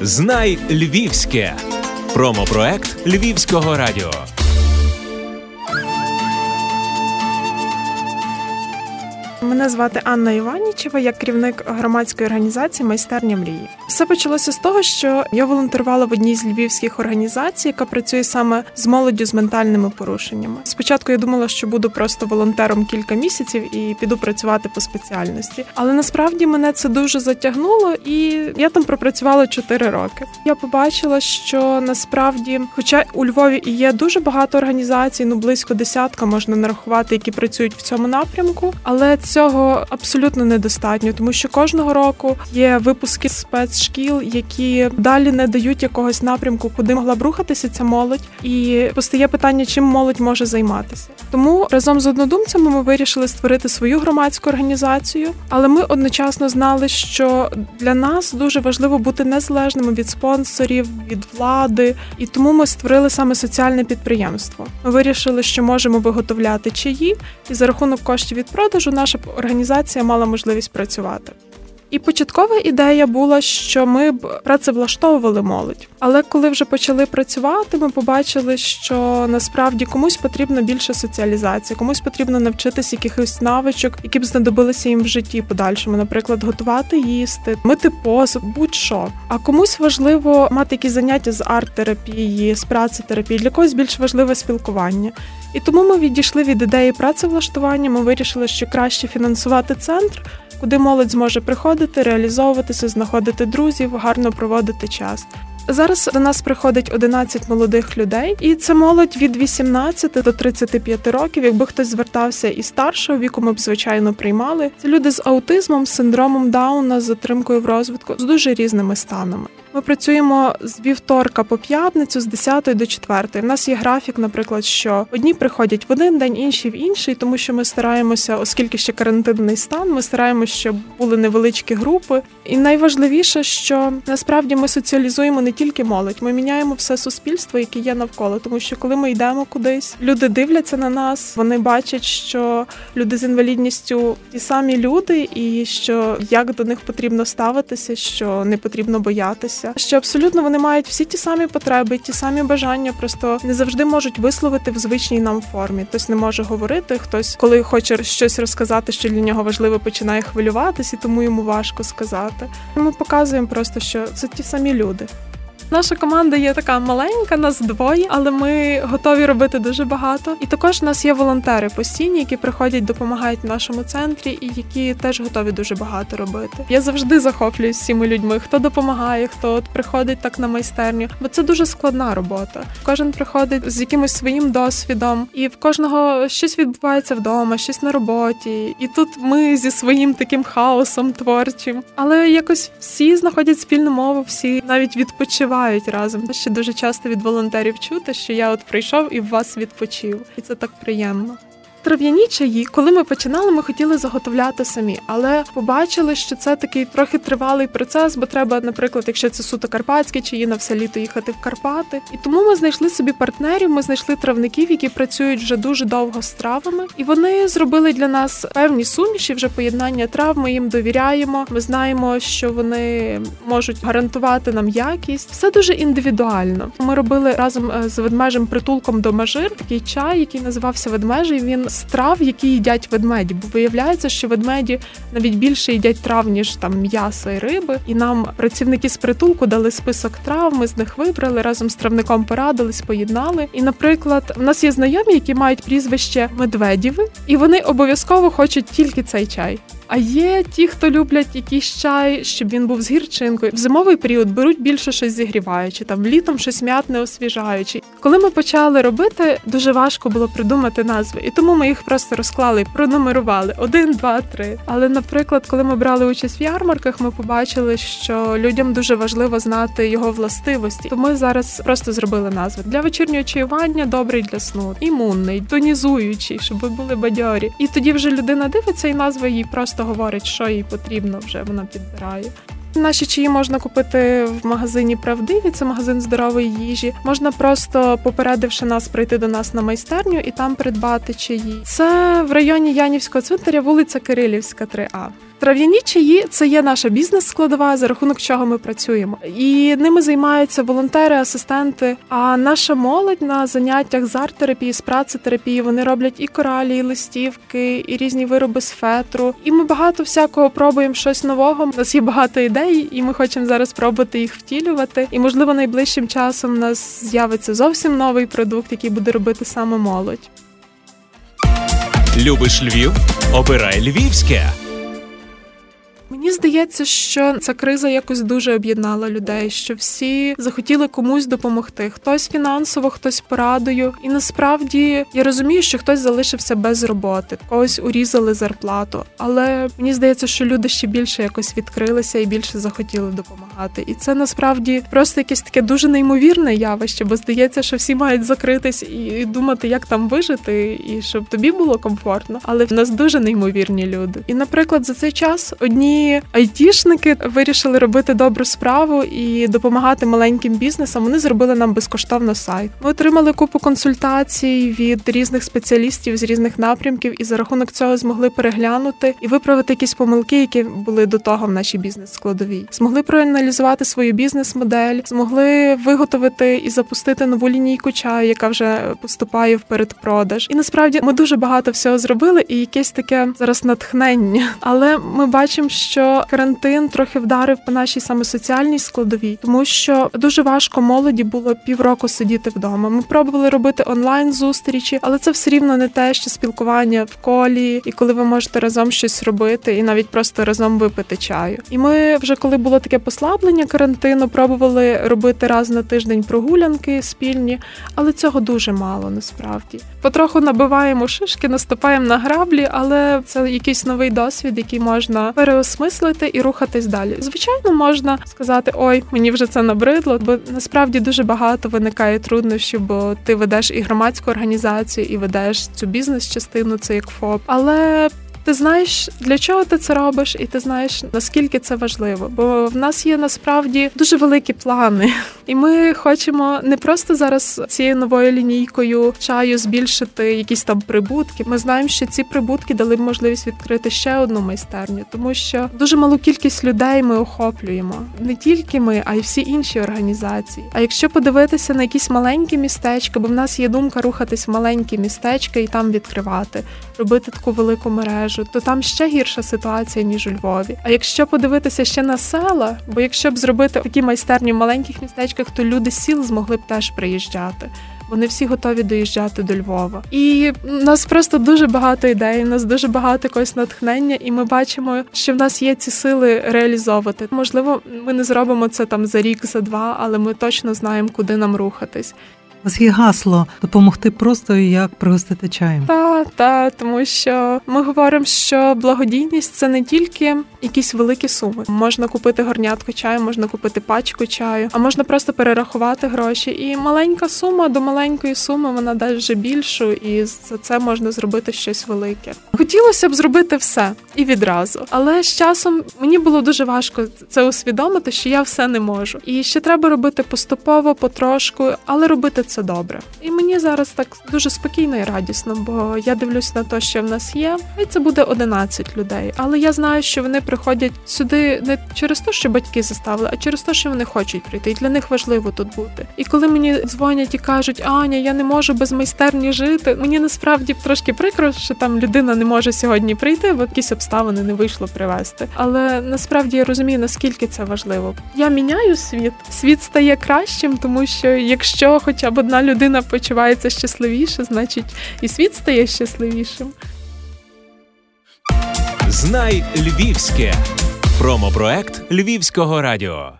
Знай Львівське. Промопроект Львівського радіо. Мене звати Анна Іванічева, я керівник громадської організації Майстерня мрії. Все почалося з того, що я волонтерувала в одній з львівських організацій, яка працює саме з молоддю з ментальними порушеннями. Спочатку я думала, що буду просто волонтером кілька місяців і піду працювати по спеціальності. Але насправді мене це дуже затягнуло, і я там пропрацювала 4 роки. Я побачила, що насправді, хоча у Львові і є дуже багато організацій, ну близько десятка можна нарахувати, які працюють в цьому напрямку, але цього абсолютно недостатньо, тому що кожного року є випуски спецшкіл, які далі не дають якогось напрямку, куди могла б рухатися ця молодь, і постає питання, чим молодь може займатися. Тому разом з однодумцями ми вирішили створити свою громадську організацію, але ми одночасно знали, що для нас дуже важливо бути незалежними від спонсорів, від влади, і тому ми створили саме соціальне підприємство. Ми вирішили, що можемо виготовляти чаї, і за рахунок коштів від продажу наша організація мала можливість працювати. І початкова ідея була, що ми б працевлаштовували молодь. Але коли вже почали працювати, ми побачили, що насправді комусь потрібна більше соціалізації, комусь потрібно навчитися якихось навичок, які б знадобилися їм в житті подальшому, наприклад, готувати їсти, мити посуд, будь-що. А комусь важливо мати якісь заняття з арт-терапії, з працетерапії, для когось більш важливе спілкування. І тому ми відійшли від ідеї працевлаштування. Ми вирішили, що краще фінансувати центр, куди молодь зможе приходити, реалізовуватися, знаходити друзів, гарно проводити час. Зараз до нас приходить 11 молодих людей, і це молодь від 18 до 35 років. Якби хтось звертався і старшого віку, ми б звичайно приймали. Це люди з аутизмом, синдромом Дауна, з затримкою в розвитку, з дуже різними станами. Ми працюємо з вівторка по п'ятницю, з 10 до 4. У нас є графік, наприклад, що одні приходять в один день, інші в інший, тому що ми стараємося, оскільки ще карантинний стан, ми стараємося, щоб були невеличкі групи. І найважливіше, що насправді ми соціалізуємо не тільки молодь, ми міняємо все суспільство, яке є навколо. Тому що коли ми йдемо кудись, люди дивляться на нас, вони бачать, що люди з інвалідністю ті самі люди, і що як до них потрібно ставитися, що не потрібно боятися що абсолютно вони мають всі ті самі потреби, ті самі бажання, просто не завжди можуть висловити в звичній нам формі. Хтось не може говорити, хтось, коли хоче щось розказати, що для нього важливо, починає хвилюватися, і тому йому важко сказати. Ми показуємо просто, що це ті самі люди. Наша команда є така маленька, нас двоє, але ми готові робити дуже багато. І також у нас є волонтери постійні, які приходять, допомагають в нашому центрі, і які теж готові дуже багато робити. Я завжди захоплююсь всіми людьми, хто допомагає, хто от приходить так на майстерню, бо це дуже складна робота. Кожен приходить з якимось своїм досвідом, і в кожного щось відбувається вдома, щось на роботі. І тут ми зі своїм таким хаосом творчим, але якось всі знаходять спільну мову, всі навіть відпочивають відпочивають разом. Ще дуже часто від волонтерів чути, що я от прийшов і в вас відпочив, і це так приємно. Трав'яні чаї, коли ми починали, ми хотіли заготовляти самі, але побачили, що це такий трохи тривалий процес, бо треба, наприклад, якщо це суто карпатські чаї, на все літо їхати в Карпати. І тому ми знайшли собі партнерів. Ми знайшли травників, які працюють вже дуже довго з травами, і вони зробили для нас певні суміші, вже поєднання трав. Ми їм довіряємо. Ми знаємо, що вони можуть гарантувати нам якість. Все дуже індивідуально. Ми робили разом е, з ведмежим притулком до мажир такий чай, який називався ведмежий. Він страв, які їдять ведмеді, бо виявляється, що ведмеді навіть більше їдять трав, ніж там м'ясо і риби. І нам працівники з притулку дали список трав. Ми з них вибрали разом з травником порадились, поєднали. І, наприклад, в нас є знайомі, які мають прізвище Медведєви, і вони обов'язково хочуть тільки цей чай. А є ті, хто люблять якийсь чай, щоб він був з гірчинкою. В зимовий період беруть більше щось зігріваючи, там літом щось м'ятне освіжаючи. Коли ми почали робити, дуже важко було придумати назви, і тому ми їх просто розклали, пронумерували один, два, три. Але, наприклад, коли ми брали участь в ярмарках, ми побачили, що людям дуже важливо знати його властивості. То ми зараз просто зробили назви для вечірнього чаювання, добрий для сну, імунний, тонізуючий, щоб ви були бадьорі. І тоді вже людина дивиться, і назва їй просто просто говорить, що їй потрібно, вже вона підбирає. Наші чаї можна купити в магазині Правдиві, це магазин здорової їжі. Можна просто попередивши нас прийти до нас на майстерню і там придбати чаї. Це в районі Янівського цвинтаря, вулиця Кирилівська, 3А. Трав'яні чаї це є наша бізнес-складова, за рахунок чого ми працюємо, і ними займаються волонтери, асистенти. А наша молодь на заняттях з арт-терапії, з працетерапії вони роблять і коралі, і листівки, і різні вироби з фетру. І ми багато всякого пробуємо щось нового. У нас є багато ідей, і ми хочемо зараз пробувати їх втілювати. І можливо найближчим часом у нас з'явиться зовсім новий продукт, який буде робити саме молодь. Любиш Львів? Обирай Львівське. Мені здається, що ця криза якось дуже об'єднала людей, що всі захотіли комусь допомогти. Хтось фінансово, хтось порадою. І насправді я розумію, що хтось залишився без роботи, когось урізали зарплату. Але мені здається, що люди ще більше якось відкрилися і більше захотіли допомагати. І це насправді просто якесь таке дуже неймовірне явище, бо здається, що всі мають закритись і думати, як там вижити, і щоб тобі було комфортно. Але в нас дуже неймовірні люди. І, наприклад, за цей час одні айтішники вирішили робити добру справу і допомагати маленьким бізнесам. Вони зробили нам безкоштовно сайт. Ми отримали купу консультацій від різних спеціалістів з різних напрямків, і за рахунок цього змогли переглянути і виправити якісь помилки, які були до того в нашій бізнес-складовій. Змогли проаналізувати свою бізнес-модель, змогли виготовити і запустити нову лінійку чаю, яка вже поступає в передпродаж. І насправді ми дуже багато всього зробили, і якесь таке зараз натхнення. Але ми бачимо, що карантин трохи вдарив по нашій саме соціальній складовій, тому що дуже важко молоді було півроку сидіти вдома. Ми пробували робити онлайн зустрічі, але це все рівно не те, що спілкування в колі, і коли ви можете разом щось робити, і навіть просто разом випити чаю. І ми вже коли було таке послаблення карантину, пробували робити раз на тиждень прогулянки спільні, але цього дуже мало насправді. Потроху набиваємо шишки, наступаємо на граблі, але це якийсь новий досвід, який можна переосмислити осмислити і рухатись далі. Звичайно, можна сказати, ой, мені вже це набридло, бо насправді дуже багато виникає труднощів, бо ти ведеш і громадську організацію, і ведеш цю бізнес-частину, це як ФОП. Але ти знаєш, для чого ти це робиш, і ти знаєш наскільки це важливо. Бо в нас є насправді дуже великі плани, і ми хочемо не просто зараз цією новою лінійкою чаю збільшити якісь там прибутки. Ми знаємо, що ці прибутки дали б можливість відкрити ще одну майстерню, тому що дуже малу кількість людей ми охоплюємо. Не тільки ми, а й всі інші організації. А якщо подивитися на якісь маленькі містечка, бо в нас є думка рухатись в маленькі містечка і там відкривати, робити таку велику мережу кажу, то там ще гірша ситуація ніж у Львові. А якщо подивитися ще на села, бо якщо б зробити такі майстерні в маленьких містечках, то люди сіл змогли б теж приїжджати. Вони всі готові доїжджати до Львова, і в нас просто дуже багато ідей. У нас дуже багато якогось натхнення, і ми бачимо, що в нас є ці сили реалізовувати. Можливо, ми не зробимо це там за рік, за два, але ми точно знаємо, куди нам рухатись. У вас є гасло допомогти просто як пригостити чаєм. Та, та, тому що ми говоримо, що благодійність це не тільки якісь великі суми. Можна купити горнятку чаю, можна купити пачку чаю, а можна просто перерахувати гроші. І маленька сума до маленької суми вона дасть вже більшу, і за це можна зробити щось велике. Хотілося б зробити все і відразу, але з часом мені було дуже важко це усвідомити, що я все не можу. І ще треба робити поступово, потрошку, але робити це добре. І мені зараз так дуже спокійно і радісно, бо я дивлюсь на те, що в нас є. І це буде 11 людей. Але я знаю, що вони приходять сюди не через те, що батьки заставили, а через те, що вони хочуть прийти. І для них важливо тут бути. І коли мені дзвонять і кажуть, Аня, я не можу без майстерні жити. Мені насправді трошки прикро, що там людина не може сьогодні прийти, бо якісь обставини не вийшло привезти. Але насправді я розумію, наскільки це важливо. Я міняю світ. Світ стає кращим, тому що якщо хоча б одна людина почувається щасливіше, значить і світ стає щасливішим. Знай Львівське промопроект Львівського радіо.